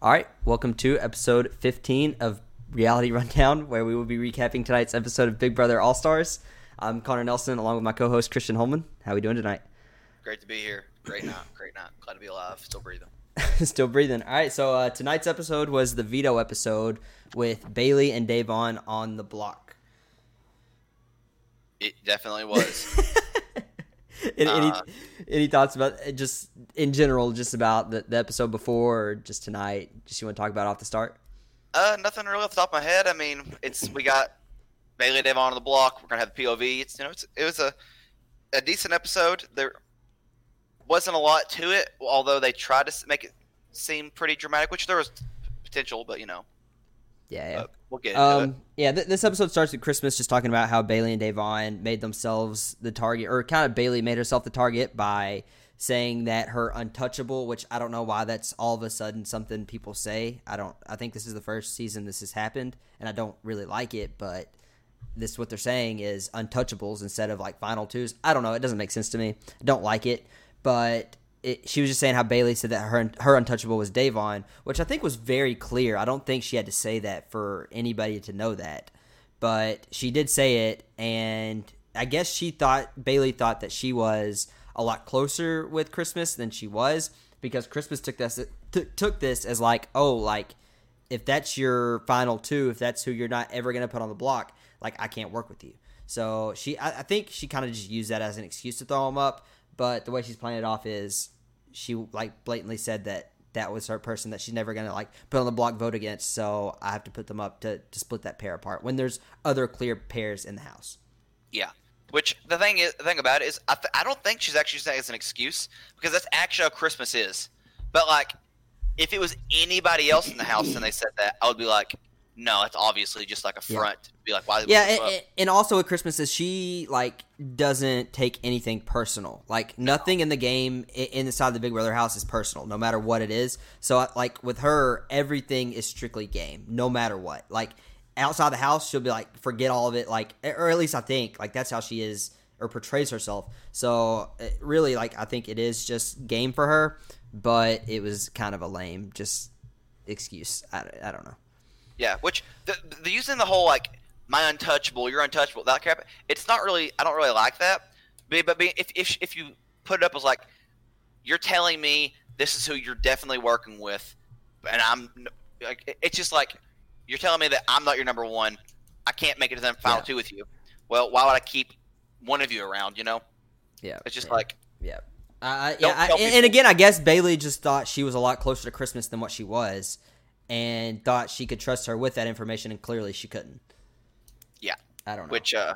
All right, welcome to episode 15 of Reality Rundown, where we will be recapping tonight's episode of Big Brother All Stars. I'm Connor Nelson, along with my co-host Christian Holman. How are we doing tonight? Great to be here. Great night. Great night. Glad to be alive. Still breathing. Still breathing. All right, so uh, tonight's episode was the veto episode with Bayleigh and Da'Vonne on the block. It definitely was. any, any, Uh, any thoughts about just in general, just about the, the episode before or just tonight? Just you want to talk about off the start? uh, nothing really off the top of my head. I mean, it's we got Bayleigh Da'Vonne on the block. We're gonna have the POV. It's you know, it's, it was a a decent episode. There wasn't a lot to it, although they tried to make it seem pretty dramatic, which there was potential, but you know, Yeah, yeah. uh, we'll get into it. Um, yeah, th- this episode starts at Christmas, just talking about how Bayleigh and Da'Vonne made themselves the target, or kind of Bayleigh made herself the target by saying that her untouchable, which I don't know why that's all of a sudden something people say. I don't. I think this is the first season this has happened, and I don't really like it, but this what they're saying is untouchables instead of like final twos. I don't know. It doesn't make sense to me. I don't like it, but it, she was just saying how Bayleigh said that her her untouchable was Da'Vonne, which I think was very clear. I don't think she had to say that for anybody to know that, but she did say it, and I guess she thought Bayleigh thought that she was a lot closer with Christmas than she was because Christmas took this t- took this as like oh like if that's your final two, if that's who you're not ever gonna put on the block, like I can't work with you. So she, I, I think she kind of just used that as an excuse to throw him up. But the way she's playing it off is she like blatantly said that that was her person that she's never gonna like put on the block vote against. So I have to put them up to to split that pair apart when there's other clear pairs in the house. Yeah. Which the thing is, the thing about it is, I, th- I don't think she's actually saying it's an excuse because that's actually how Christmas is. But like, if it was anybody else in the house and they said that, I would be like, no, it's obviously just like a Yeah. front. Be like, why? Yeah, and, and also with Christmas is she like doesn't take anything personal. Like nothing in the game i- inside the Big Brother house is personal, no matter what it is. So like with her, everything is strictly game, no matter what. Like outside the house, she'll be like forget all of it. Like or at least I think like that's how she is or portrays herself. So uh, really, like I think it is just game for her, but it was kind of a lame just excuse. I, I don't know. Yeah, which the, the using the whole like my untouchable, you're untouchable, that crap. It's not really. I don't really like that. But, but be- if, if if you put it up as like you're telling me this is who you're definitely working with, and I'm like it's just like you're telling me that I'm not your number one. I can't make it to the final Yeah. two with you. Well, why would I keep one of you around? You know, Yeah, it's just yeah. like Yeah. Uh, yeah, I, and, and again, I guess Bayleigh just thought she was a lot closer to Christmas than what she was, and thought she could trust her with that information, and clearly she couldn't. Yeah. I don't know. which uh,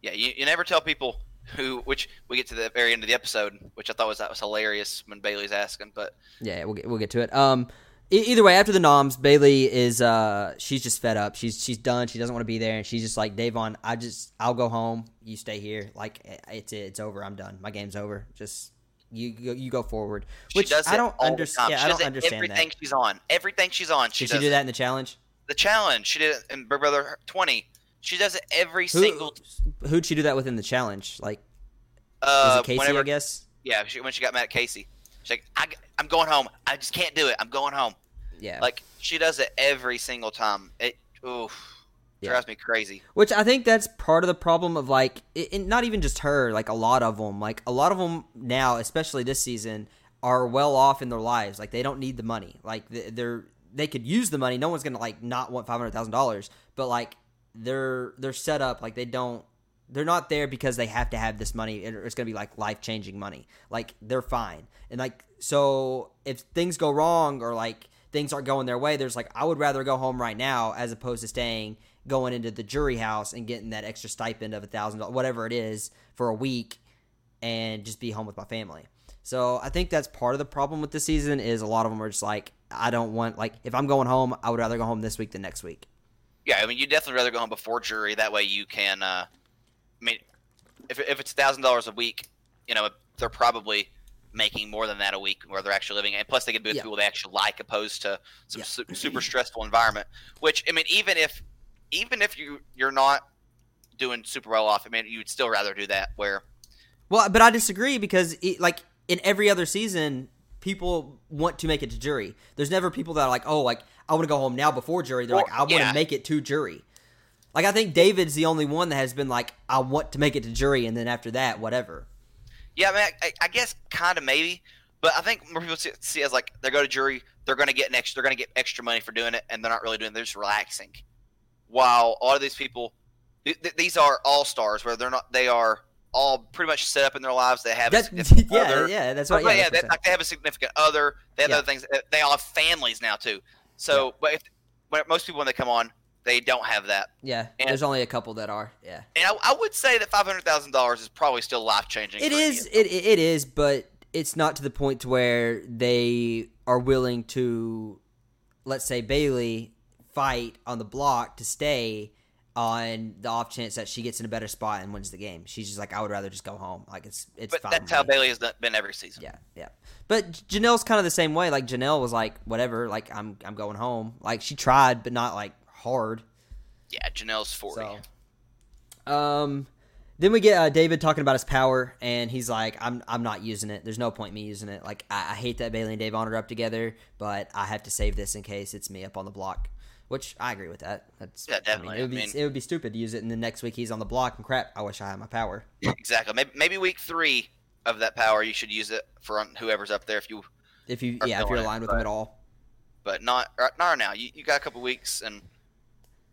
yeah, you, you never tell people who. Which we get to the very end of the episode, which I thought was that was hilarious when Bayleigh's asking, but yeah, we'll get, we'll get to it. Um, e- either way, after the noms, Bayleigh is uh, she's just fed up. She's she's done. She doesn't want to be there, and she's just like Da'Vonne. I just I'll go home. You stay here. Like it's it's over. I'm done. My game's over. Just you you, you go forward. She Which does I don't understand. Yeah, She I don't it understand everything that. she's on. Everything she's on. She Did she do that in the challenge? The challenge. She did it in Big Brother 20. She does it every Who, single. who'd she do that with in the challenge? Like was Uh, it Casey? whenever, I guess. Yeah, she, when she got mad at Casey, she's like, I, "I'm going home. I just can't do it. I'm going home." Yeah. Like she does it every single time. It oof, Yeah. drives me crazy. Which I think that's part of the problem of like, it, it- not even just her, like a lot of them, like a lot of them now, especially this season, are well off in their lives. Like they don't need the money. Like they- they're they could use the money. No one's gonna like not want five hundred thousand dollars, but like they're they're set up like they don't. They're not there because they have to have this money. It's gonna be like life changing money. Like they're fine, and like so if things go wrong or like things aren't going their way, there's like I would rather go home right now as opposed to staying going into the jury house and getting that extra stipend of a thousand dollars, whatever it is, for a week, and just be home with my family. So I think that's part of the problem with this season is a lot of them are just like I don't want like if I'm going home, I would rather go home this week than next week. Yeah, I mean, you definitely rather go home before jury. That way, you can. Uh, I mean, if if it's thousand dollars a week, you know they're probably making more than that a week where they're actually living, and plus they can be with Yeah. people they actually like, opposed to some Yeah. su- super stressful environment. Which I mean, even if even if you you're not doing super well off, I mean, you'd still rather do that. Where Well, but I disagree because it, like in every other season, people want to make it to jury. There's never people that are like, oh, like I want to go home now before jury. They're Well, like, I want to yeah. make it to jury. Like I think David's the only one that has been like, I want to make it to jury, and then after that, whatever. Yeah, I mean, I, I guess kind of maybe, but I think more people see, see it as like they go to jury, they're going to get an extra, they're going to get extra money for doing it, and they're not really doing. it, They're just relaxing. While a lot of these people, th- th- these are all stars, where they're not, they are all pretty much set up in their lives. They have a That, significant yeah, other. yeah, that's what. yeah, Yeah, they, like they have a significant other. They have Yeah. other things. They all have families now too. So, but if, when most people when they come on, they don't have that. yeah. and- there's only a couple that are. Yeah. And I, I would say that five hundred thousand dollars is probably still life changing. It is. It, it it is, but it's not to the point to where they are willing to, let's say Bayleigh, fight on the block to stay on the off chance that she gets in a better spot and wins the game. She's just like, I would rather just go home. Like it's it's But fine. that's how Bayleigh has been every season. Yeah, yeah. But Janelle's kind of the same way. Like Janelle was like, whatever. Like I'm I'm going home. Like she tried, but not like hard. Yeah, Janelle's forty. So, um, then we get uh, David talking about his power, and he's like, "I'm I'm not using it. There's no point in me using it. Like I, I hate that Bayleigh and Dave are up together, but I have to save this in case it's me up on the block." Which I agree with that. That's Yeah, I mean, definitely. it would be I mean- it would be stupid to use it, and the next week he's on the block, and crap, I wish I had my power. exactly. Maybe, maybe week three of that power, you should use it for whoever's up there. If you if you yeah if you're feeling it, aligned with him but- at all. but not right- not now. You, you got a couple weeks, and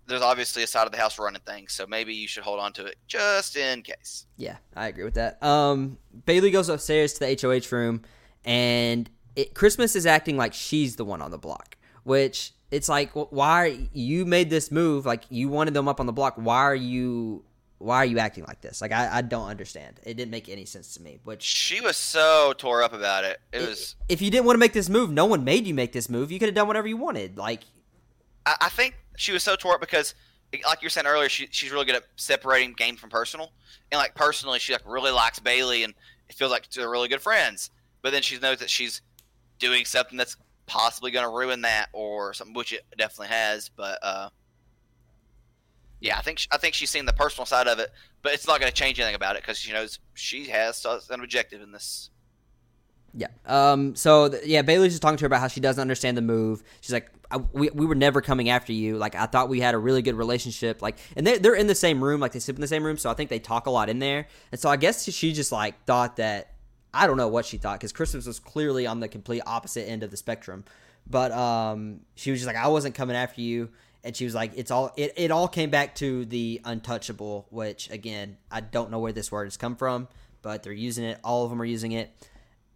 there's obviously a side of the house running things. So maybe you should hold on to it just in case. Yeah, I agree with that. Um, Bayleigh goes upstairs to the HOH room, and it, Christmas is acting like she's the one on the block. Which it's like, why you made this move? Like you wanted them up on the block. Why are you? Why are you acting like this? Like I, I don't understand. It didn't make any sense to me. but She was so tore up about it. It was. if you didn't want to make this move, no one made you make this move. You could have done whatever you wanted. Like I, I think she was so tore up because, like you were saying earlier, she, she's really good at separating game from personal. And like personally, she like really likes Bayleigh, and it feels like they're really good friends. But then she knows that she's doing something that's possibly going to ruin that, or something which it definitely has. But uh, yeah, I think I think she's seen the personal side of it, but it's not going to change anything about it because she knows she has an objective in this. Yeah. Um. So th- yeah, Bayleigh's just talking to her about how she doesn't understand the move. She's like, "We we were never coming after you. Like I thought we had a really good relationship. Like, and they they're in the same room. Like they sit in the same room. So I think they talk a lot in there. And so I guess she just like thought that I don't know what she thought because Christmas was clearly on the complete opposite end of the spectrum. But um, she was just like, I wasn't coming after you. And she was like, it's all it, it all came back to the untouchable, which again, I don't know where this word has come from, but they're using it. All of them are using it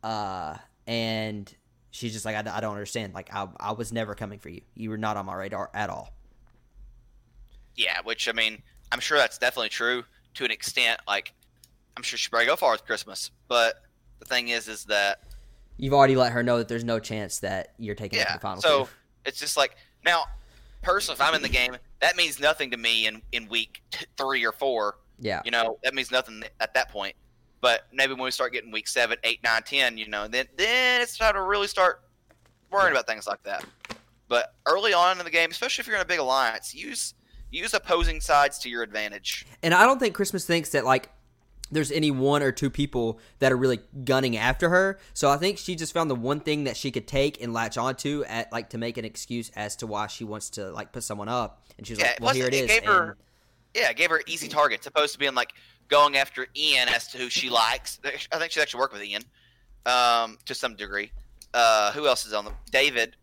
uh, and she's just like, I, I don't understand. Like, I, I was never coming for you. You were not on my radar at all. Yeah, which I mean, I'm sure that's definitely true to an extent. Like, I'm sure she'd probably go far with Christmas, but the thing is, is that You've already let her know that there's no chance that you're taking her to yeah. the final So two. it's just like now, personally, if I'm in the game, that means nothing to me in in week t- three or four. Yeah, You know, that means nothing at that point. But maybe when we start getting week seven, eight, nine, ten, you know, then then it's time to really start worrying about things like that. But early on in the game, especially if you're in a big alliance, use use opposing sides to your advantage. and I don't think Christmas thinks that like there's any one or two people that are really gunning after her. So I think she just found the one thing that she could take and latch onto at like to make an excuse as to why she wants to like put someone up. And she's Yeah, like, "Well, here it it is." gave her- and- Yeah, it gave her easy targets, opposed to being like going after Ian as to who she likes. I think she'd actually work with Ian um, to some degree. Uh, who else is on the David?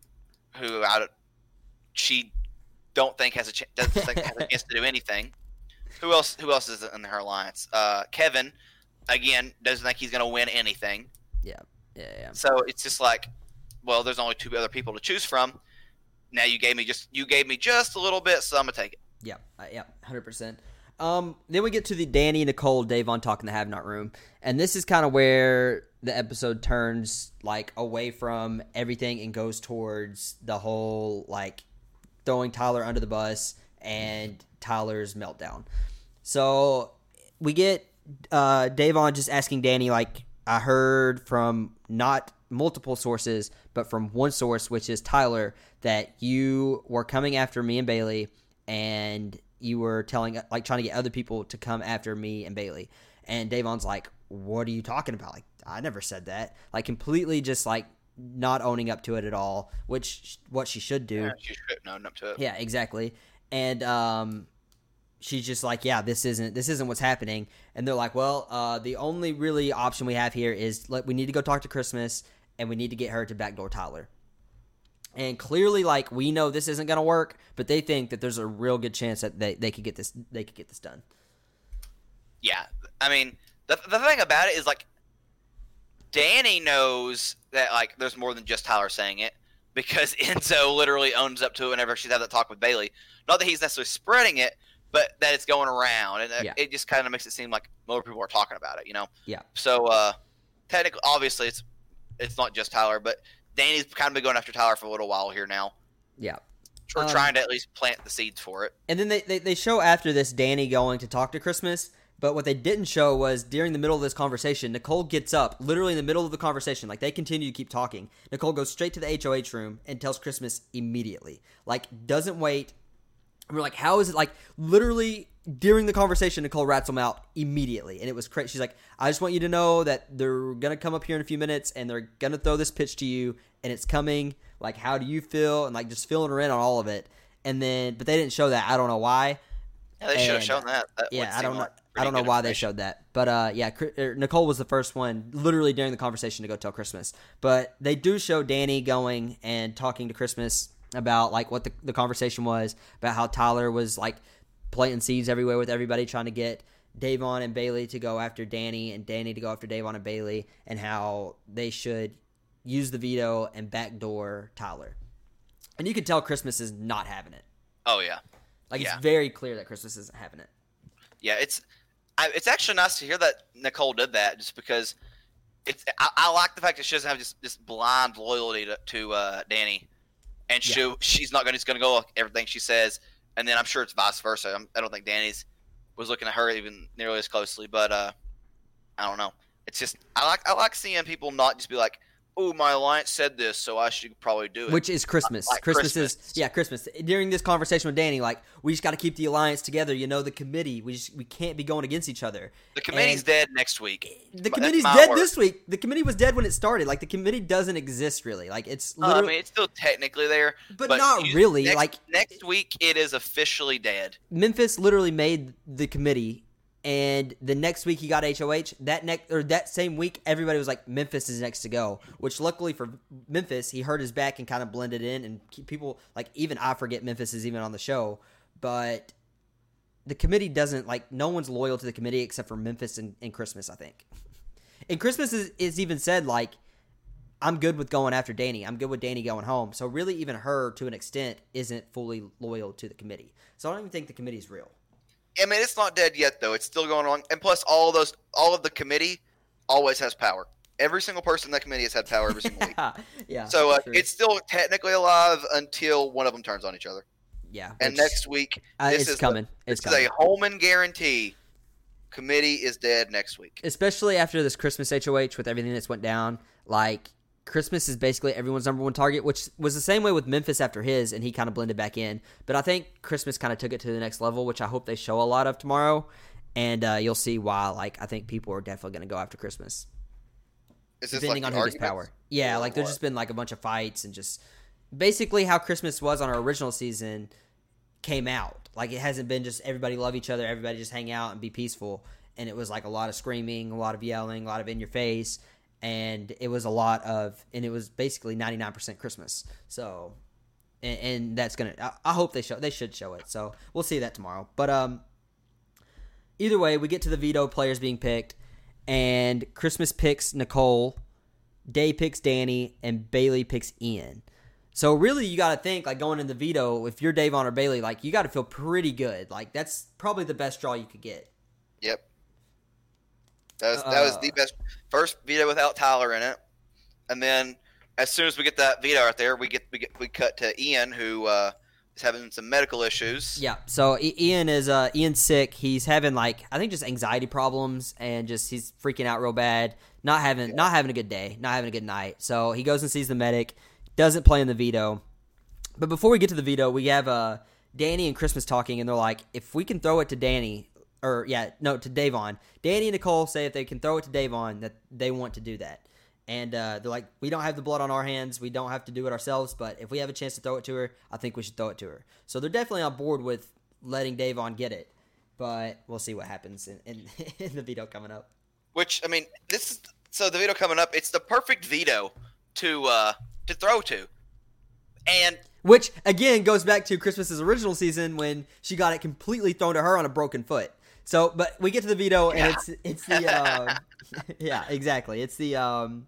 Who I she don't think has a ch- doesn't think has a chance to do anything. Who else? Who else is in her alliance? Uh, Kevin, again, doesn't think he's going to win anything. yeah, yeah, yeah. So it's just like, well, there's only two other people to choose from. Now you gave me just you gave me just a little bit, so I'm gonna take it. Yeah, uh, yeah, hundred percent. Um, then we get to the Dani, Nicole, Da'Vonne talk in the Have Not room, and this is kind of where the episode turns like away from everything and goes towards the whole like throwing Tyler under the bus and Tyler's meltdown. So we get uh, Da'Vonne just asking Dani like I heard from not multiple sources, but from one source, which is Tyler, that you were coming after me and Bayleigh, and you were telling like trying to get other people to come after me and Bayleigh. And Da'Vonne's like, "What are you talking about? Like I never said that." Like completely just like not owning up to it at all, which what she should do. Yeah, she should have up to it. Yeah, exactly. And um, she's just like, yeah, this isn't this isn't what's happening. And they're like, well, uh, the only really option we have here is like we need to go talk to Christmas and we need to get her to backdoor Tyler. And clearly, like we know this isn't gonna work, but they think that there's a real good chance that they, they could get this they could get this done. Yeah, I mean, the the thing about it is like, Dani knows that like there's more than just Tyler saying it because Enzo literally owns up to it whenever she's had that talk with Bayleigh. Not that he's necessarily spreading it, but that it's going around, and uh, Yeah. it just kind of makes it seem like more people are talking about it. You know? Yeah. So uh, technically, obviously, it's it's not just Tyler, but Dani's kind of been going after Tyler for a little while here now. Yeah. We're Um, trying to at least plant the seeds for it. And then they, they, they show after this Dani going to talk to Christmas, but what they didn't show was during the middle of this conversation, Nicole gets up, literally in the middle of the conversation, like they continue to keep talking. Nicole goes straight to the HOH room and tells Christmas immediately. Like, doesn't wait. And we're like, how is it like literally during the conversation, Nicole rats them out immediately. And it was crazy. She's like, I just want you to know that they're gonna come up here in a few minutes and they're gonna throw this pitch to you and it's coming. Like, how do you feel? And like just filling her in on all of it. And then but they didn't show that. I don't know why. Yeah, they should have shown that. That Yeah, I don't know. like I don't know why they showed that, but uh, yeah, er, Nicole was the first one, literally during the conversation, to go tell Christmas. But they do show Dani going and talking to Christmas about like what the, the conversation was about how Tyler was like planting seeds everywhere with everybody, trying to get Da'Vonne and Bayleigh to go after Dani and Dani to go after Da'Vonne and Bayleigh, and how they should use the veto and backdoor Tyler. And you can tell Christmas is not having it. Oh yeah. Like Yeah. it's very clear that Christmas isn't having it. Yeah, it's I, it's actually nice to hear that Nicole did that, just because it's I, I like the fact that she doesn't have just this blind loyalty to, to uh, Dani, and she she's not going to going to go everything she says, and then I'm sure it's vice versa. I'm, I don't think Dani's was looking at her even nearly as closely, but uh, I don't know. It's just I like I like seeing people not just be like, "Oh, my alliance said this, so I should probably do it." Which is Christmas. Like Christmas, is yeah, Christmas. During this conversation with Dani, like we just got to keep the alliance together. You know, the committee. We just we can't be going against each other. the committee's and- dead next week. The committee's dead word. this week. The committee was dead when it started. Like the committee doesn't exist really. Like it's Uh, I mean, it's still technically there, but, not you- really. next- like next week, it is officially dead. Memphis literally made the committee, and the next week he got HOH. That next or that same week, everybody was like Memphis is next to go. Which luckily for Memphis, he hurt his back and kind of blended in, and people like even I forget Memphis is even on the show, but. The committee doesn't like no one's loyal to the committee except for Memphis and, and Christmas, I think. And Christmas is, is even said like I'm good with going after Dani. I'm good with Dani going home. So really, even her, to an extent, isn't fully loyal to the committee. So I don't even think the committee's real. I mean, it's not dead yet, though. It's still going on. And plus, all of those, all of the committee always has power. Every single person in that committee has had power every single week. yeah. So uh, it's still technically alive until one of them turns on each other. yeah. And next week, uh, this it's is coming. this it's coming. a Holman guarantee. Committee is dead next week. Especially after this Christmas HOH with everything that's went down. Like Christmas is basically everyone's number one target, which was the same way with Memphis after his, and he kind of blended back in. But I think Christmas kind of took it to the next level, which I hope they show a lot of tomorrow. And uh, you'll see why. Like I think people are definitely going to go after Christmas. Depending like on who gets power. Yeah, like there's just been like a bunch of fights and just basically how Christmas was on our original season came out. Like it hasn't been just everybody love each other, everybody just hang out and be peaceful. And it was like a lot of screaming, a lot of yelling, a lot of in your face, and it was a lot of, and it was basically 99% Christmas. So, and, and that's gonna. I, I hope they show. They should show it. So we'll see that tomorrow. But um, either way, we get to the veto players being picked, and Christmas picks Nicole, Day picks Dani, and Bayleigh picks Ian. So really, you got to think like going in the veto. If you're Da'Vonne or Bayleigh, like you got to feel pretty good. Like that's probably the best draw you could get. Yep. That was, that was the Uh, best first veto without Tyler in it, and then as soon as we get that veto out there, we get we get we cut to Ian who uh, is having some medical issues. Yeah. So Ian is uh Ian's sick. He's having like I think just anxiety problems and just he's freaking out real bad. Not having not having a good day. Not having a good night. So he goes and sees the medic. Doesn't play in the veto. But before we get to the veto, we have uh Dani and Christmas talking, and they're like, if we can throw it to Dani, or yeah, no, to Da'Vonne. Dani and Nicole say if they can throw it to Da'Vonne, that they want to do that. And uh, they're like, we don't have the blood on our hands. We don't have to do it ourselves. But if we have a chance to throw it to her, I think we should throw it to her. So they're definitely on board with letting Da'Vonne get it. But we'll see what happens in, in, in the veto coming up. Which I mean, this is so the veto coming up. It's the perfect veto to uh, to throw to, and Which again goes back to Christmas's original season when she got it completely thrown to her on a broken foot. So, but we get to the veto and Yeah. it's it's the uh, yeah exactly it's the um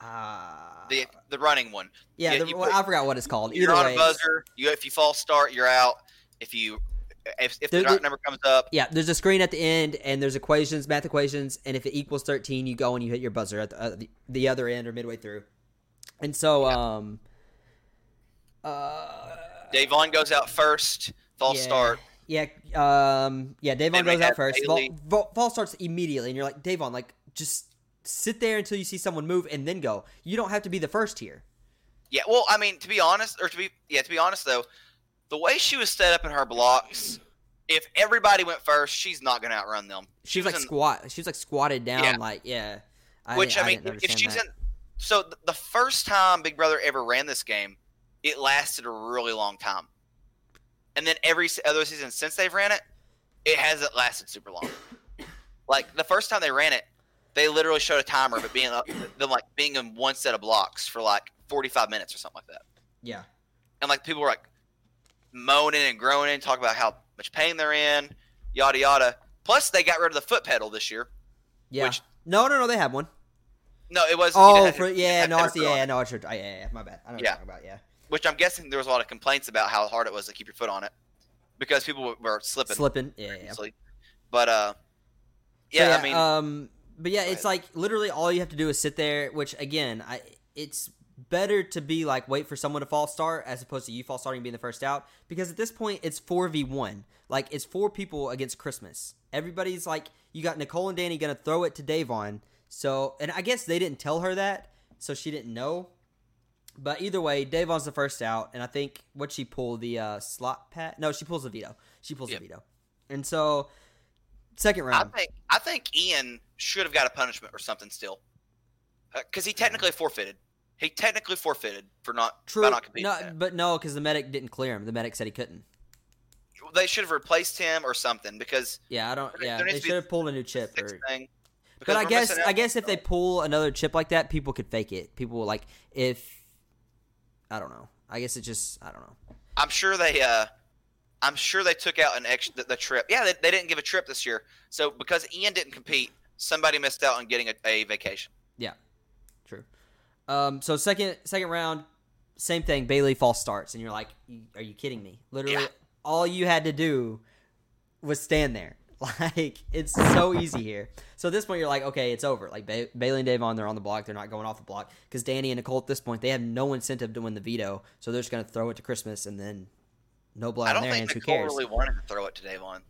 uh the the running one. yeah you- the, you put- I forgot what it's called. You're Either on way, a buzzer. You if you false start, you're out. If you if, if the There- dark there- number comes up, yeah, there's a screen at the end and there's equations, math equations, and if it equals 13, you go and you hit your buzzer at the, uh, the, the other end or midway through. And so um uh Da'Vonne goes out first. False yeah. start. Yeah, um, yeah. Da'Vonne goes out first. Bayleigh. Ball, ball starts immediately, and you're like, Da'Vonne, like, just sit there until you see someone move, and then go. You don't have to be the first here. Yeah, well, I mean, to be honest, or to be yeah, to be honest though, the way she was set up in her blocks, if everybody went first, she's not going to outrun them. She was like in- squat. She was like squatted down, Yeah. like yeah. which didn't- I mean, if she's that. in, so the first time Big Brother ever ran this game, it lasted a really long time, and then every other season since they've ran it, it hasn't lasted super long. like the first time they ran it, they literally showed a timer of it being up, them like being in one set of blocks for like forty five minutes or something like that. yeah, and like people were like moaning and groaning, talking about how much pain they're in, yada yada. Plus, they got rid of the foot pedal this year. yeah. Which- no, no, no. They have one. No, it was. Oh, you Oh, for yeah, no, I see. Yeah, no, I should. Yeah, yeah, my bad. I know what Yeah. you're talking about. Yeah, Which I'm guessing there was a lot of complaints about how hard it was to keep your foot on it because people were- slipping. slipping. Yeah, yeah. But uh, So, yeah, I mean, um, but yeah, it's like literally all you have to do is sit there. Which again, I it's better to be like wait for someone to false start as opposed to you false starting and being the first out because at this point it's four v one. Like it's four people against Christmas. Everybody's like you got Nicole and Dani gonna throw it to Da'Vonne. So and I guess they didn't tell her that, so she didn't know. But either way, Da'Vonne's the first out, and I think what she pulled the uh, slot pat. No, she pulls the veto. She pulls Yep. the veto, and so second round. I round. think I think Ian should have got a punishment or something still, because he technically forfeited. He technically forfeited for not True. by not competing. No, but no, because the medic didn't clear him. The medic said he couldn't. They should have replaced him or something because Yeah, I don't. Yeah, they should have pulled a new chip. Or, thing. but I guess I guess if they pull another chip like that, people could fake it. People will like if I don't know. I guess it just I don't know. I'm sure they uh I'm sure they took out an extra the, the trip. Yeah, they, they didn't give a trip this year. So because Ian didn't compete, somebody missed out on getting a, a vacation. Yeah, true. Um, so second second round, same thing. Bayleigh false starts, and you're like, are you kidding me? Literally, Yeah. all you had to do was stand there. Like it's so easy here. So at this point, you're like, okay, it's over. Like ba- Bayleigh and Da'Vonne, they're on the block. They're not going off the block because Dani and Nicole at this point, they have no incentive to win the veto. So they're just gonna throw it to Christmas, and then no blood I on don't their think hands. Who cares? really wanted to throw it to Da'Vonne.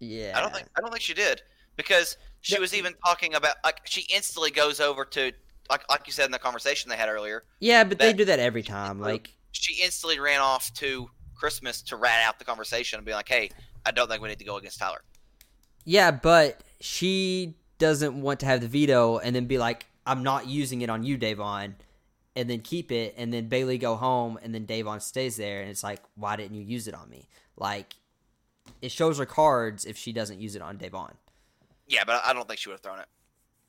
Yeah, I don't think I don't think she did because she Yeah. was even talking about like she instantly goes over to like like you said in the conversation they had earlier. Yeah, but they do that every time. Like She instantly ran off to Christmas to rat out the conversation and be like, "Hey, I don't think we need to go against Tyler." Yeah, but she doesn't want to have the veto and then be like, I'm not using it on you, Da'Vonne, and then keep it, and then Bayleigh go home, and then Da'Vonne stays there, and it's like, why didn't you use it on me? Like, it shows her cards if she doesn't use it on Da'Vonne. Yeah, but I don't think she would have thrown it.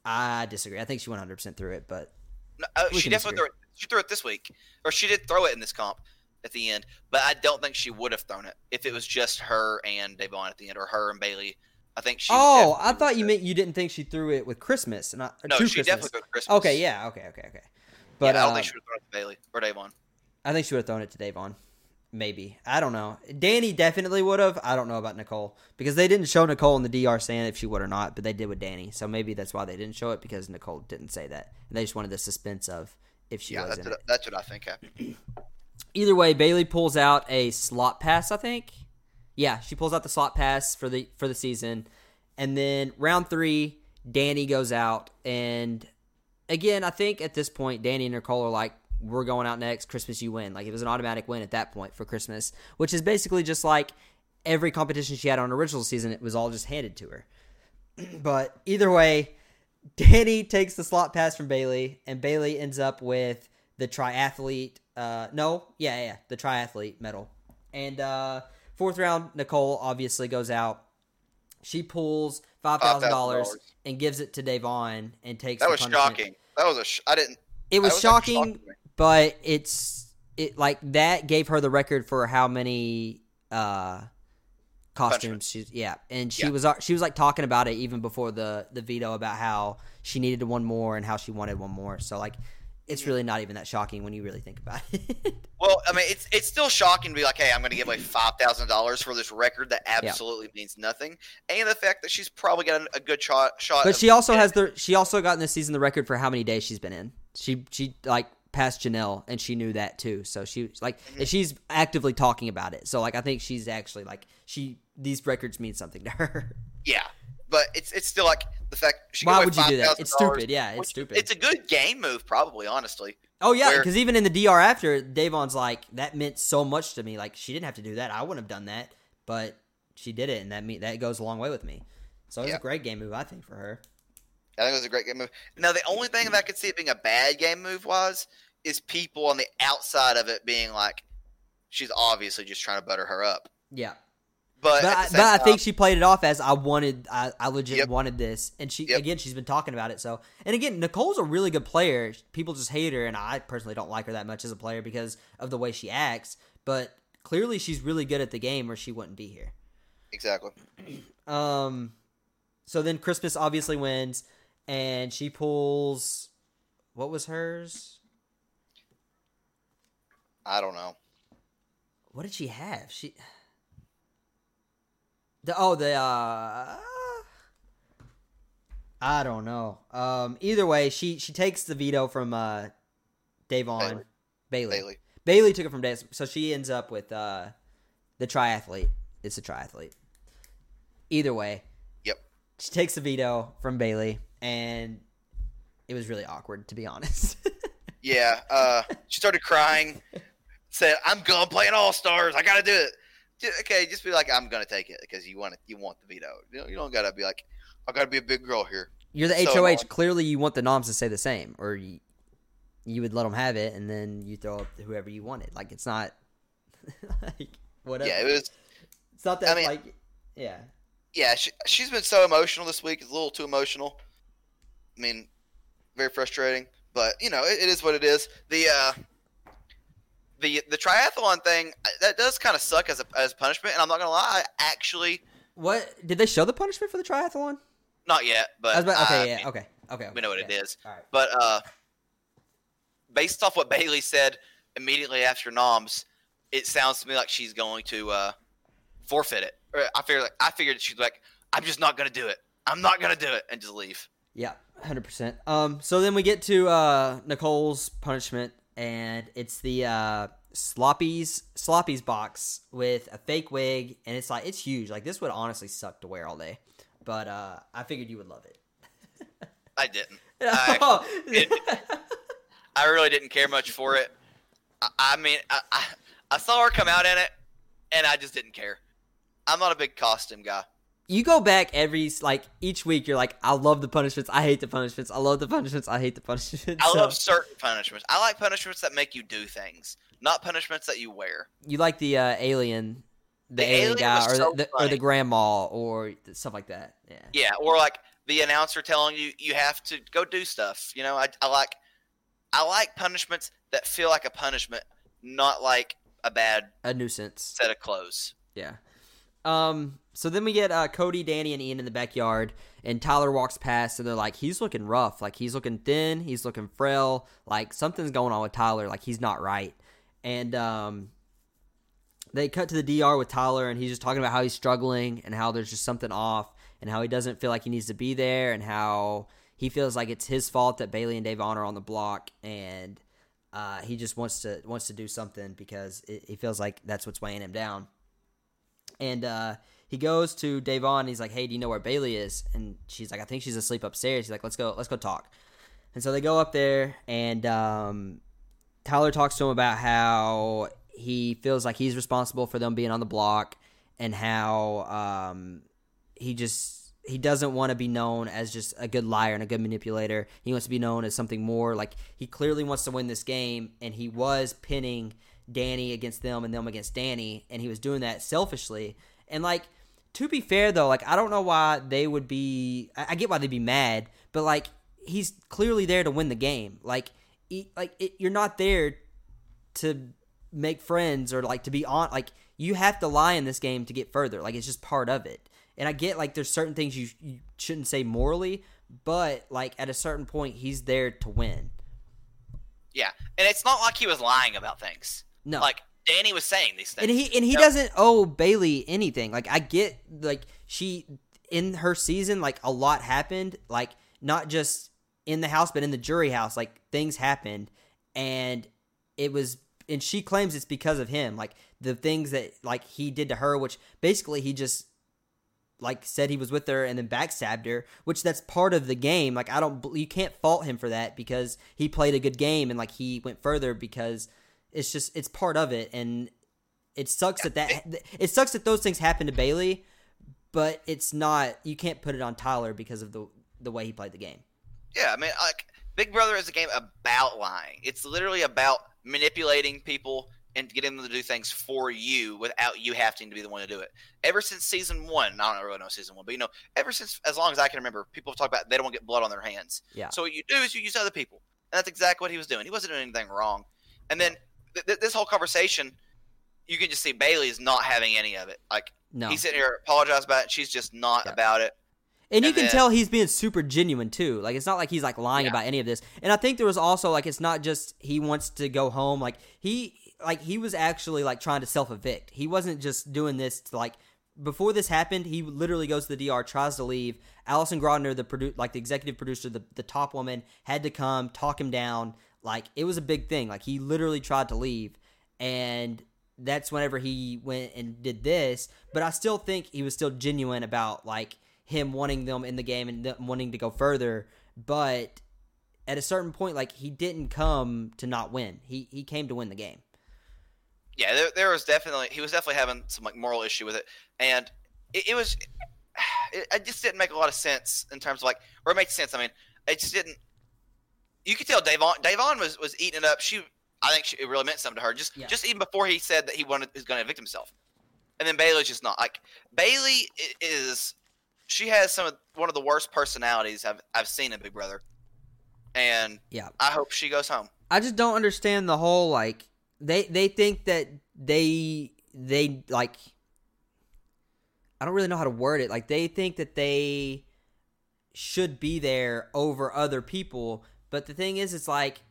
I disagree. I think she 100% threw it, but No, uh, she definitely threw it. She threw it this week, or she did throw it in this comp at the end. But I don't think she would have thrown it if it was just her and Da'Vonne at the end, or her and Bayleigh. I think she. oh, I thought you meant you didn't think she threw it with Christmas, and No, she Christmas. definitely threw it Christmas. Okay, yeah, okay, okay, okay. But yeah, I don't uh, think she would have thrown it to Bayleigh or Da'Vonne. I think she would have thrown it to Da'Vonne. Maybe. I don't know. Dani definitely would have. I don't know about Nicole. Because they didn't show Nicole in the DR saying if she would or not, but they did with Dani. So maybe that's why they didn't show it because Nicole didn't say that. And they just wanted the suspense of if she Yeah, was that's what, that's what I think happened. Either way, Bayleigh pulls out a slot pass, I think. Yeah, she pulls out the slot pass for the for the season. And then round three, Dani goes out and again, I think at this point, Dani and Nicole are like, we're going out next. Christmas, you win. Like it was an automatic win at that point for Christmas, which is basically just like every competition she had on original season. It was all just handed to her. but either way, Dani takes the slot pass from Bayleigh, and Bayleigh ends up with the triathlete. Uh, no, yeah, yeah, the triathlete medal. And uh, fourth round, Nicole obviously goes out. She pulls five thousand dollars and gives it to Da'Vonne and takes. That was shocking. That was a. Sh- I didn't. It was, was shocking, shocking but it's it like that gave her the record for how many uh costumes she's yeah and she yeah. was uh, she was like talking about it even before the the veto about how she needed one more and how she wanted one more so like it's really not even that shocking when you really think about it. well, I mean, it's it's still shocking to be like, hey, I'm going to give away five thousand dollars for this record that absolutely yeah. means nothing, and the fact that she's probably got a, good shot. Shot, but she also has the she also got in this season the record for how many days she's been in. She she like passed Janelle, and she knew that too. So she like mm-hmm. she's actively talking about it. So like I think she's actually like she these records mean something to her. Yeah, but it's it's still like the fact. She Why would you do that? It's stupid. Yeah, it's stupid. It's a good game move, probably. Honestly. Oh yeah, because even in the DR after, Da'Vonne's like that meant so much to me. Like she didn't have to do that. I wouldn't have done that, but she did it, and that me that goes a long way with me. So it was yeah. a great game move, I think, for her. I think it was a great game move. Now the only thing that I could see it being a bad game move was is people on the outside of it being like, she's obviously just trying to butter her up. Yeah. But, but, I, but I, think she played it off as I wanted. I, I legit yep. wanted this, and she yep. again she's been talking about it. So, and again, Nicole's a really good player. People just hate her, and I personally don't like her that much as a player because of the way she acts. But clearly, she's really good at the game, or she wouldn't be here. Exactly. Um. So then Christmas obviously wins, and she pulls. What was hers? I don't know. What did she have? She. The oh the uh I don't know. Um either way, she she takes the veto from uh Da'Vonne Bayleigh. Bayleigh. Bayleigh. Bayleigh took it from Dave, so she ends up with uh the triathlete. It's a triathlete. Either way. Yep. She takes the veto from Bayleigh, and it was really awkward to be honest. yeah, uh she started crying, said, I'm going playing all stars, I gotta do it okay, just be like, I'm gonna take it because you want it. You want the veto. You, know, you don't gotta be like, I gotta be a big girl here. You're the so HOH. Annoying. Clearly, you want the noms to say the same, or you, you would let them have it, and then you throw up whoever you wanted. Like it's not like whatever. Yeah, it was. It's not that I mean, like yeah. Yeah, she, she's been so emotional this week. It's a little too emotional. I mean, very frustrating, but you know, it, it is what it is. The uh, the the triathlon thing that does kind of suck as a as punishment, and I'm not gonna lie, I actually. What did they show the punishment for the triathlon? Not yet, but about, okay, I yeah, mean, okay, okay, okay, We know what okay. it is, but uh, based off what Bayleigh said immediately after Noms, it sounds to me like she's going to uh, forfeit it. Or I figured, like, I figured she's like, I'm just not gonna do it. I'm not gonna do it, and just leave. Yeah, hundred percent. Um, so then we get to uh Nicole's punishment and it's the uh, Sloppy's Sloppy's box with a fake wig, and it's like it's huge. Like this would honestly suck to wear all day, but uh, I figured you would love it. I didn't. I, it, I, really didn't care much for it. I, I mean, I, I, I saw her come out in it, and I just didn't care. I'm not a big costume guy you go back every like each week you're like i love the punishments. I hate the punishments. I love the punishments. I hate the punishments. I so, love certain punishments. I like punishments that make you do things not punishments that you wear. You like the uh, alien the, the alien, alien, guy or, so the, or the grandma or stuff like that. Yeah. Yeah or like the announcer telling you you have to go do stuff. You know i, I like i like punishments that feel like a punishment not like a bad a nuisance. set of clothes. Yeah um, so then we get uh, Cody, Dani, and Ian in the backyard, and Tyler walks past, and they're like, he's looking rough. Like, he's looking thin, he's looking frail. Like, something's going on with Tyler. Like, he's not right. And um, they cut to the DR with Tyler, and he's just talking about how he's struggling and how there's just something off, and how he doesn't feel like he needs to be there, and how he feels like it's his fault that Bayleigh and Da'Vonne are on the block, and uh, he just wants to wants to do something because it, he feels like that's what's weighing him down and uh, he goes to Da'Vonne. he's like, "Hey, do you know where Bayleigh is?" And she's like, "I think she's asleep upstairs." He's like, "Let's go, let's go talk." And so they go up there, and um, Tyler talks to him about how he feels like he's responsible for them being on the block, and how um, he just he doesn't want to be known as just a good liar and a good manipulator. He wants to be known as something more. Like he clearly wants to win this game, and he was pinning Dani against them and them against Dani, and he was doing that selfishly. And like to be fair though, like I don't know why they would be. I, I get why they'd be mad, but like he's clearly there to win the game. Like he, like it, you're not there to make friends or like to be on. Like you have to lie in this game to get further. Like it's just part of it. And I get like there's certain things you, you shouldn't say morally, but like at a certain point he's there to win. Yeah, and it's not like he was lying about things. No, like Dani was saying these things, and he and he No. doesn't owe Bayleigh anything. Like I get like she in her season, like a lot happened. Like not just in the house, but in the jury house. Like things happened, and it was. And she claims it's because of him, like the things that like he did to her, which basically he just like said he was with her and then backstabbed her, which that's part of the game. Like I don't, you can't fault him for that because he played a good game and like he went further because it's just it's part of it and it sucks that that it sucks that those things happen to Bayleigh, but it's not you can't put it on Tyler because of the the way he played the game. Yeah, I mean, like Big Brother is a game about lying. It's literally about manipulating people and getting them to do things for you without you having to be the one to do it. Ever since season one, I don't really know season one, but you know, ever since as long as I can remember, people have talked about they don't want to get blood on their hands. Yeah. So what you do is you use other people, and that's exactly what he was doing. He wasn't doing anything wrong. And then th- th- this whole conversation, you can just see Bayleigh is not having any of it. Like No. he's sitting here apologize about it. She's just not Yeah. about it. And you And can then- tell he's being super genuine too. Like it's not like he's like lying Yeah. about any of this. And I think there was also like it's not just he wants to go home. Like he like he was actually like trying to self evict. He wasn't just doing this to like before this happened, he literally goes to the DR, tries to leave. Allison Grodner, the produ- like the executive producer, the, the top woman, had to come talk him down. Like it was a big thing. Like he literally tried to leave, and that's whenever he went and did this. But I still think he was still genuine about like him wanting them in the game and wanting to go further. But at a certain point, like he didn't come to not win. He he came to win the game. yeah, there, there was definitely he was definitely having some like moral issue with it, and it, it was it, it just didn't make a lot of sense in terms of like, or it makes sense. I mean, it just didn't. You could tell Da'Vonne Da'Vonne was was eating it up. She, I think she, it really meant something to her. Just Yeah. just even before he said that he wanted is going to evict himself, and then Bayleigh's just not like Bayleigh is. She has some of one of the worst personalities I've I've seen in Big Brother, and Yeah. I hope she goes home. I just don't understand the whole like they they think that they they like I don't really know how to word it. Like they think that they should be there over other people, but the thing is it's like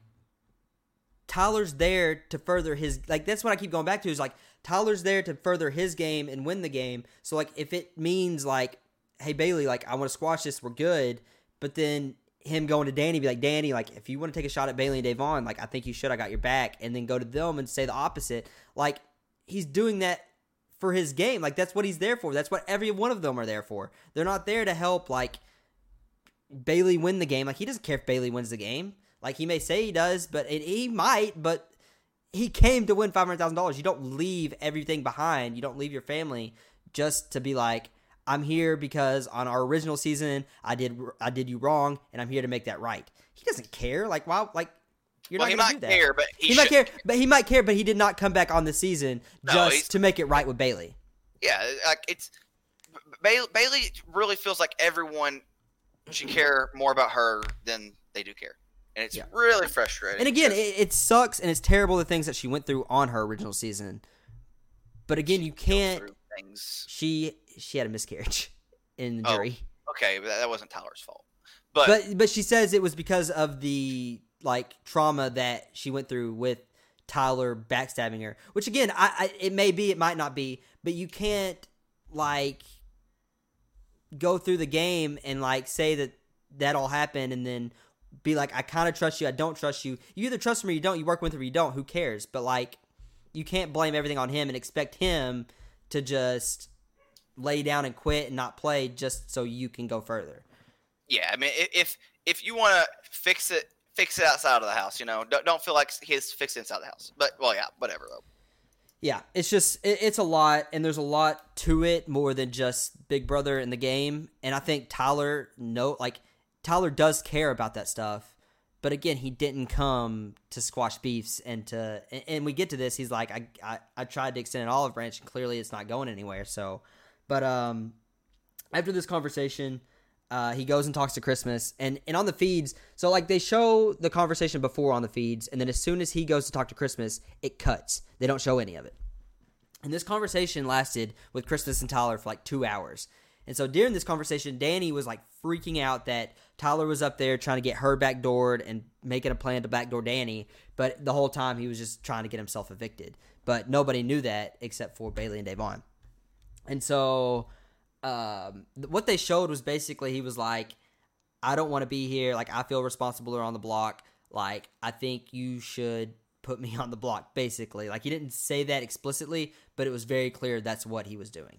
Tyler's there to further his like that's what I keep going back to is like Tyler's there to further his game and win the game. So like if it means like hey Bayleigh like I want to squash this we're good, but then him going to Dani be like Dani like if you want to take a shot at Bayleigh and Da'Vonne like I think you should I got your back and then go to them and say the opposite. Like he's doing that for his game. Like that's what he's there for. That's what every one of them are there for. They're not there to help like Bayleigh win the game. Like he doesn't care if Bayleigh wins the game. Like he may say he does, but it, he might. But he came to win five hundred thousand dollars. You don't leave everything behind. You don't leave your family just to be like, I'm here because on our original season I did I did you wrong, and I'm here to make that right. He doesn't care. Like why? Like you're well, not he gonna might do that. care, but he, He, might care, but he might care, but he did not come back on the season No, just to make it right with Bayleigh. yeah, like it's Bayleigh, Bayleigh really feels like everyone should care more about her than they do care, and it's Yeah. really frustrating. And again, it, it sucks and it's terrible the things that she went through on her original season. But again, you can't. things. She she had a miscarriage in the Oh, jury, Okay, but that, that wasn't Tyler's fault. But, but but she says it was because of the like trauma that she went through with Tyler backstabbing her. Which again, I, I it may be, it might not be, but you can't like go through the game and like say that that all happened and then be like, I kind of trust you, I don't trust you. You either trust me or you don't. You work with him or you don't. Who cares? But like, you can't blame everything on him and expect him to just lay down and quit and not play just so you can go further. yeah, I mean, if if you want to fix it, fix it outside of the house. You know, don't, don't feel like he has to it inside the house. But well, yeah, whatever though. Yeah, it's just it, it's a lot, and there's a lot to it more than just Big Brother in the game. And I think Tyler no like Tyler does care about that stuff, but again, he didn't come to squash beefs and to and, and we get to this. He's like, I, I I tried to extend an olive branch, and clearly it's not going anywhere. So, but um, after this conversation. Uh, he goes and talks to Christmas, and and on the feeds, so like they show the conversation before on the feeds, and then as soon as he goes to talk to Christmas, it cuts. They don't show any of it. And this conversation lasted with Christmas and Tyler for like two hours. And so during this conversation, Dani was like freaking out that Tyler was up there trying to get her backdoored and making a plan to backdoor Dani, but the whole time he was just trying to get himself evicted. But nobody knew that except for Bayleigh and Da'Vonne. And so um, what they showed was basically he was like, I don't want to be here. Like, I feel responsible on the block. Like, I think you should put me on the block, basically. Like, he didn't say that explicitly, but it was very clear that's what he was doing.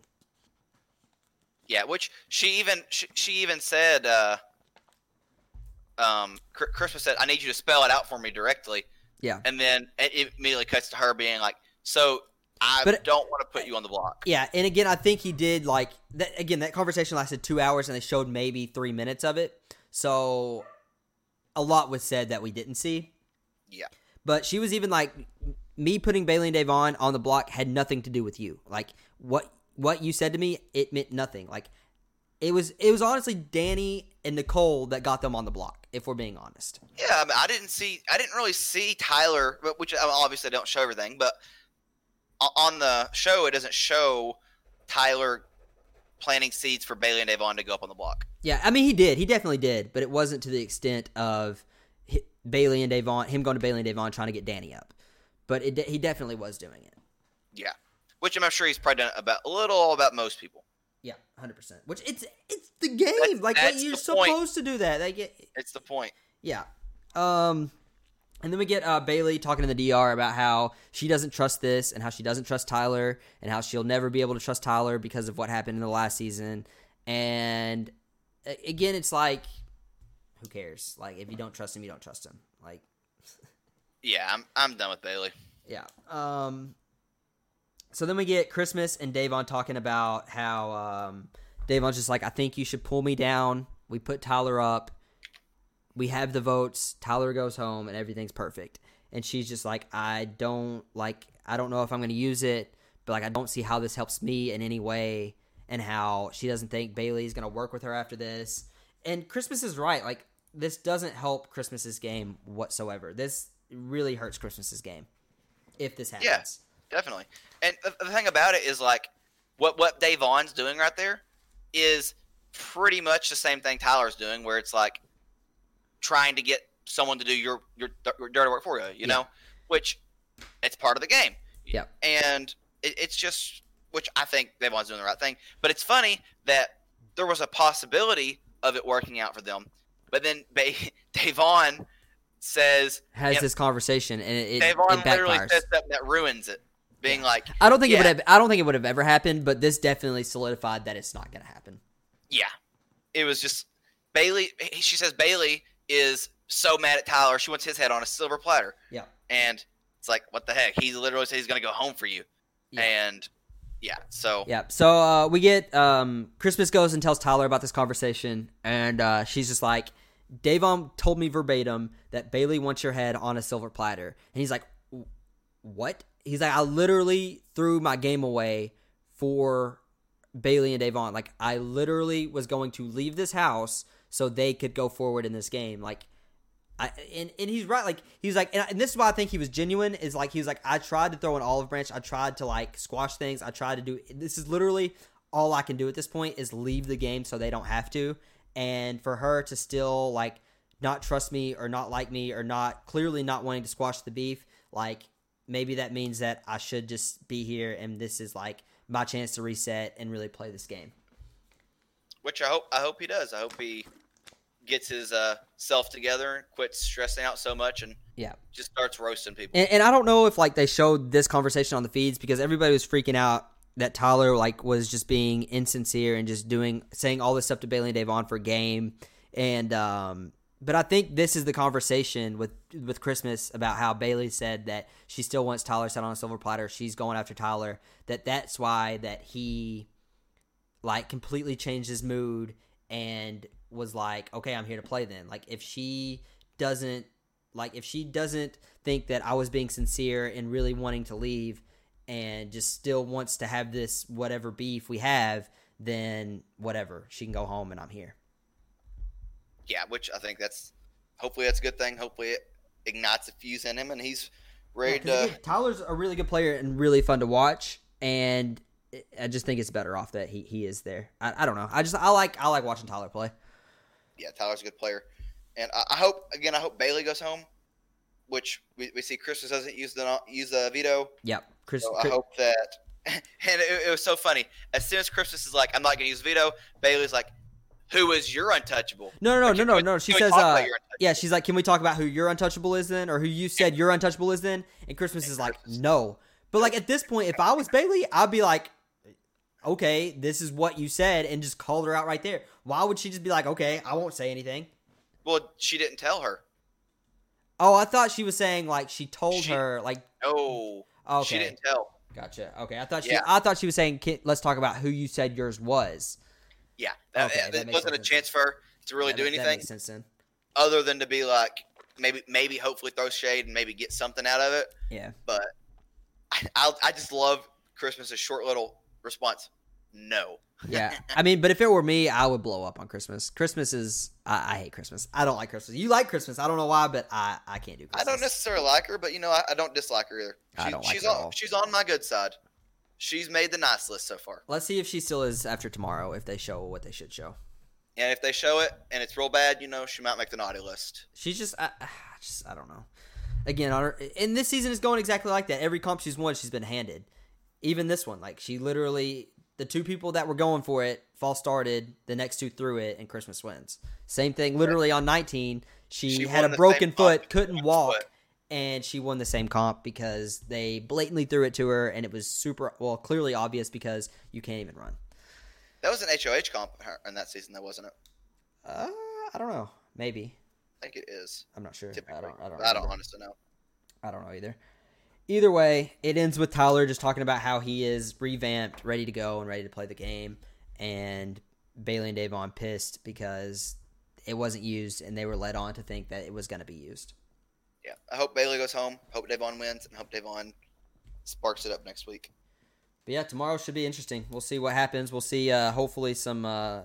Yeah, which she even she, she even said. Uh, um, Christmas said, "I need you to spell it out for me directly." Yeah, and then it immediately cuts to her being like, "So I but, don't want to put you on the block. Yeah, and again, I think he did like that. Again, that conversation lasted two hours, and they showed maybe three minutes of it. So a lot was said that we didn't see. Yeah, but she was even like, me putting Bayleigh and Da'Vonne on on the block had nothing to do with you. Like what what you said to me, it meant nothing. Like it was it was honestly Dani and Nicole that got them on the block. If we're being honest. Yeah, I, mean, I didn't see I didn't really see Tyler, which obviously I don't show everything, but on the show, it doesn't show Tyler planting seeds for Bayleigh and Da'Vonne to go up on the block. Yeah, I mean he did. He definitely did, but it wasn't to the extent of Bayleigh and Da'Vonne, him going to Bayleigh and Da'Vonne trying to get Dani up. But it, he definitely was doing it. Yeah, which I'm sure he's probably done about a little about most people. Yeah, hundred percent. Which it's it's the game. That's, like that's you're supposed point. to do that. Like it, it's the point. Yeah. Um. And then we get uh, Bayleigh talking to the DR about how she doesn't trust this and how she doesn't trust Tyler and how she'll never be able to trust Tyler because of what happened in the last season. And again, it's like, who cares? Like, if you don't trust him, you don't trust him. Like, yeah, I'm I'm done with Bayleigh. Yeah. Um. So then we get Christmas and Da'Vonne talking about how um, Da'Vonne's just like, I think you should pull me down. We put Tyler up we have the votes. Tyler goes home and everything's perfect. And she's just like, I don't like, I don't know if I'm going to use it, but like, I don't see how this helps me in any way. And how she doesn't think Bayleigh's going to work with her after this. And Christmas is right. Like, this doesn't help Christmas's game whatsoever. This really hurts Christmas's game if this happens. Yes, yeah, definitely. And the, the thing about it is like, what what Da'Vonne's doing right there is pretty much the same thing Tyler's doing, where it's like trying to get someone to do your your, your dirty work for you. You yeah. know, which it's part of the game. Yeah, and it, it's just which I think everyone's doing the right thing. But it's funny that there was a possibility of it working out for them, but then ba- Da'Vonne says has you know, this conversation and it, Da'Vonne it literally says something that ruins it. Being yeah. like, I don't think yeah. it would have. I don't think it would have ever happened, but this definitely solidified that it's not going to happen. Yeah, it was just Bayleigh. She says Bayleigh is so mad at Tyler, she wants his head on a silver platter. Yeah. And it's like, what the heck? He literally said he's going to go home for you. Yeah. And yeah, so. Yeah. So uh, we get um, Christmas goes and tells Tyler about this conversation, and uh, she's just like, Da'Vonne told me verbatim that Bayleigh wants your head on a silver platter. And he's like, what? He's like, I literally threw my game away for Bayleigh and Da'Vonne. Like, I literally was going to leave this house so they could go forward in this game. Like, I, and, and he's right. Like he's like, and, and, this is why I think he was genuine. Is like he was like, I tried to throw an olive branch. I tried to like squash things. I tried to do. This is literally all I can do at this point is leave the game so they don't have to. And for her to still like not trust me or not like me or not clearly not wanting to squash the beef, like maybe that means that I should just be here and this is like my chance to reset and really play this game. Which I hope I hope he does. I hope he gets his uh, self together, quits stressing out so much, and yeah, just starts roasting people. And, and, I don't know if like they showed this conversation on the feeds because everybody was freaking out that Tyler like was just being insincere and just doing saying all this stuff to Bayleigh and Da'Vonne for game, and um, But I think this is the conversation with with Christmas about how Bayleigh said that she still wants Tyler set on a silver platter. She's going after Tyler. That that's why that he like completely changed his mood and was like, "Okay, I'm here to play then." Like if she doesn't like if she doesn't think that I was being sincere and really wanting to leave and just still wants to have this whatever beef we have, then whatever. She can go home and I'm here. Yeah, which I think that's hopefully that's a good thing. Hopefully it ignites a fuse in him and he's ready Yeah, to again, Tyler's a really good player and really fun to watch, and I just think it's better off that he, he is there. I, I don't know. I just I like I like watching Tyler play. yeah, Tyler's a good player, and I, I hope again. I hope Bayleigh goes home, which we, we see Christmas doesn't use the use the veto. Yep, Chris. So I Chris- hope that. And it, it was so funny. As soon as Christmas is like, I'm not going to use veto, Bayleigh's like, "Who is your untouchable?" no, no, no, no, no, no. She says, uh, yeah, she's like, can we talk about who your untouchable is then, or who you said your untouchable is then? And Christmas is like, no. But like at this point, if I was Bayleigh, I'd be like, okay, this is what you said, and just called her out right there. Why would she just be like, okay, I won't say anything? Well, she didn't tell her. Oh, I thought she was saying like she told She- her like, No, okay, she didn't tell. Gotcha. Okay, I thought she. Yeah. I thought she was saying, "Let's talk about who you said yours was." Yeah, that, Okay, that that wasn't a chance for her to really That do anything sense then. other than to be like, maybe, maybe, hopefully, throw shade and maybe get something out of it. Yeah. But I, I, I just love Christmas's short little response. No. Yeah. I mean, but if it were me, I would blow up on Christmas. Christmas is. I, I hate Christmas. I don't like Christmas. You like Christmas. I don't know why, but I I can't do I don't necessarily like her, but you know, I, I don't dislike her either. I don't like she's her at on all. she's on my good side. She's made the nice list so far. Let's see if she still is after tomorrow. If they show what they should show. And if they show it and it's real bad, you know, she might make the naughty list. She's just. I, I just. I don't know. Again, on her, and this season is going exactly like that. Every comp she's won, she's been handed. Even this one, like she literally, the two people that were going for it, fall started. The next two threw it, and Christmas wins. Same thing, literally on 19, she, She had a broken foot, couldn't walk, foot. and she won the same comp because they blatantly threw it to her, and it was super well, clearly obvious because you can't even run. That was an HOH comp in that season, though, wasn't it? Uh, I don't know. Maybe I think it is. I'm not sure. Typically, I don't. I don't. I don't honestly know. I don't know either. Either way, it ends with Tyler just talking about how he is revamped, ready to go, and ready to play the game, and Bayleigh and Da'Vonne pissed because it wasn't used, and they were led on to think that it was going to be used. Yeah, I hope Bayleigh goes home. Hope Da'Vonne wins, and hope Da'Vonne sparks it up next week. But yeah, tomorrow should be interesting. We'll see what happens. We'll see, uh, hopefully, some uh,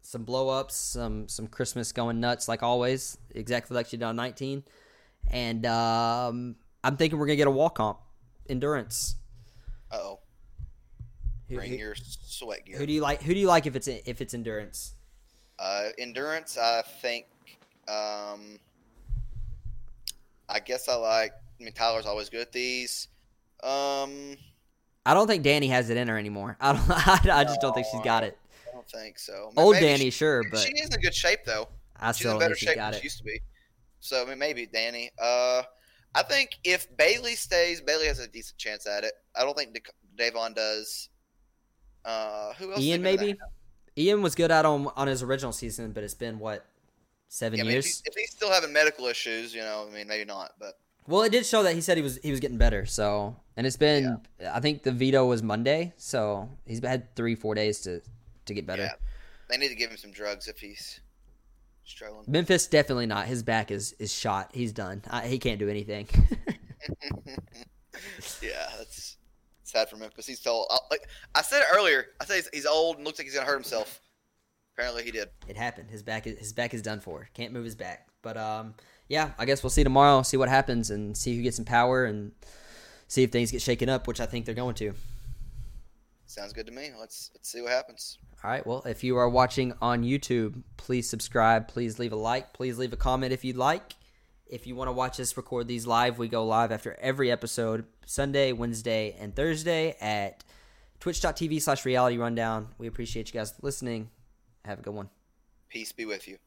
some blow ups, some some Christmas going nuts like always, exactly like you did on 19. And um, I'm thinking we're gonna get a wall comp endurance. Uh oh, bring who- your sweat gear. who do you like? Who do you like if it's if it's endurance? Uh, endurance, I think. Um, I guess I like. I mean, Tyler's always good at these. Um, I don't think Dani has it in her anymore. I don't. I, just don't think she's got it. I don't think so. Old Maybe Dani, she, sure, but she is in good shape though. I She's still in better shape got than she used to be. So I mean, maybe Dani. Uh, I think if Bayleigh stays, Bayleigh has a decent chance at it. I don't think Da'Vonne does. Uh, who else? Ian maybe. Ian was good at on on his original season, but it's been what seven Yeah, I mean, if, years. he, if he's still having medical issues, you know, I mean, maybe not. But Well, it did show that he said he was he was getting better. So, and it's been I think the veto was Monday, so he's had three four days to to get better. Yeah. they need to give him some drugs if he's struggling. Memphis definitely not. His back is is shot. He's done. I, he can't do anything. yeah, that's sad for Memphis. He's still uh, like I said earlier. I said he's, he's old and looks like he's gonna hurt himself. Apparently, he did. it happened. His back is his back is done for. Can't move his back. But um, yeah, I guess we'll see tomorrow. See what happens and see who gets some power and see if things get shaken up, which I think they're going to. Sounds good to me. Let's let's see what happens. All right. Well, if you are watching on YouTube, please subscribe. Please leave a like. Please leave a comment if you'd like. If you want to watch us record these live, we go live after every episode Sunday, Wednesday, and Thursday at twitch.tv slash reality rundown. We appreciate you guys listening. Have a good one. Peace be with you.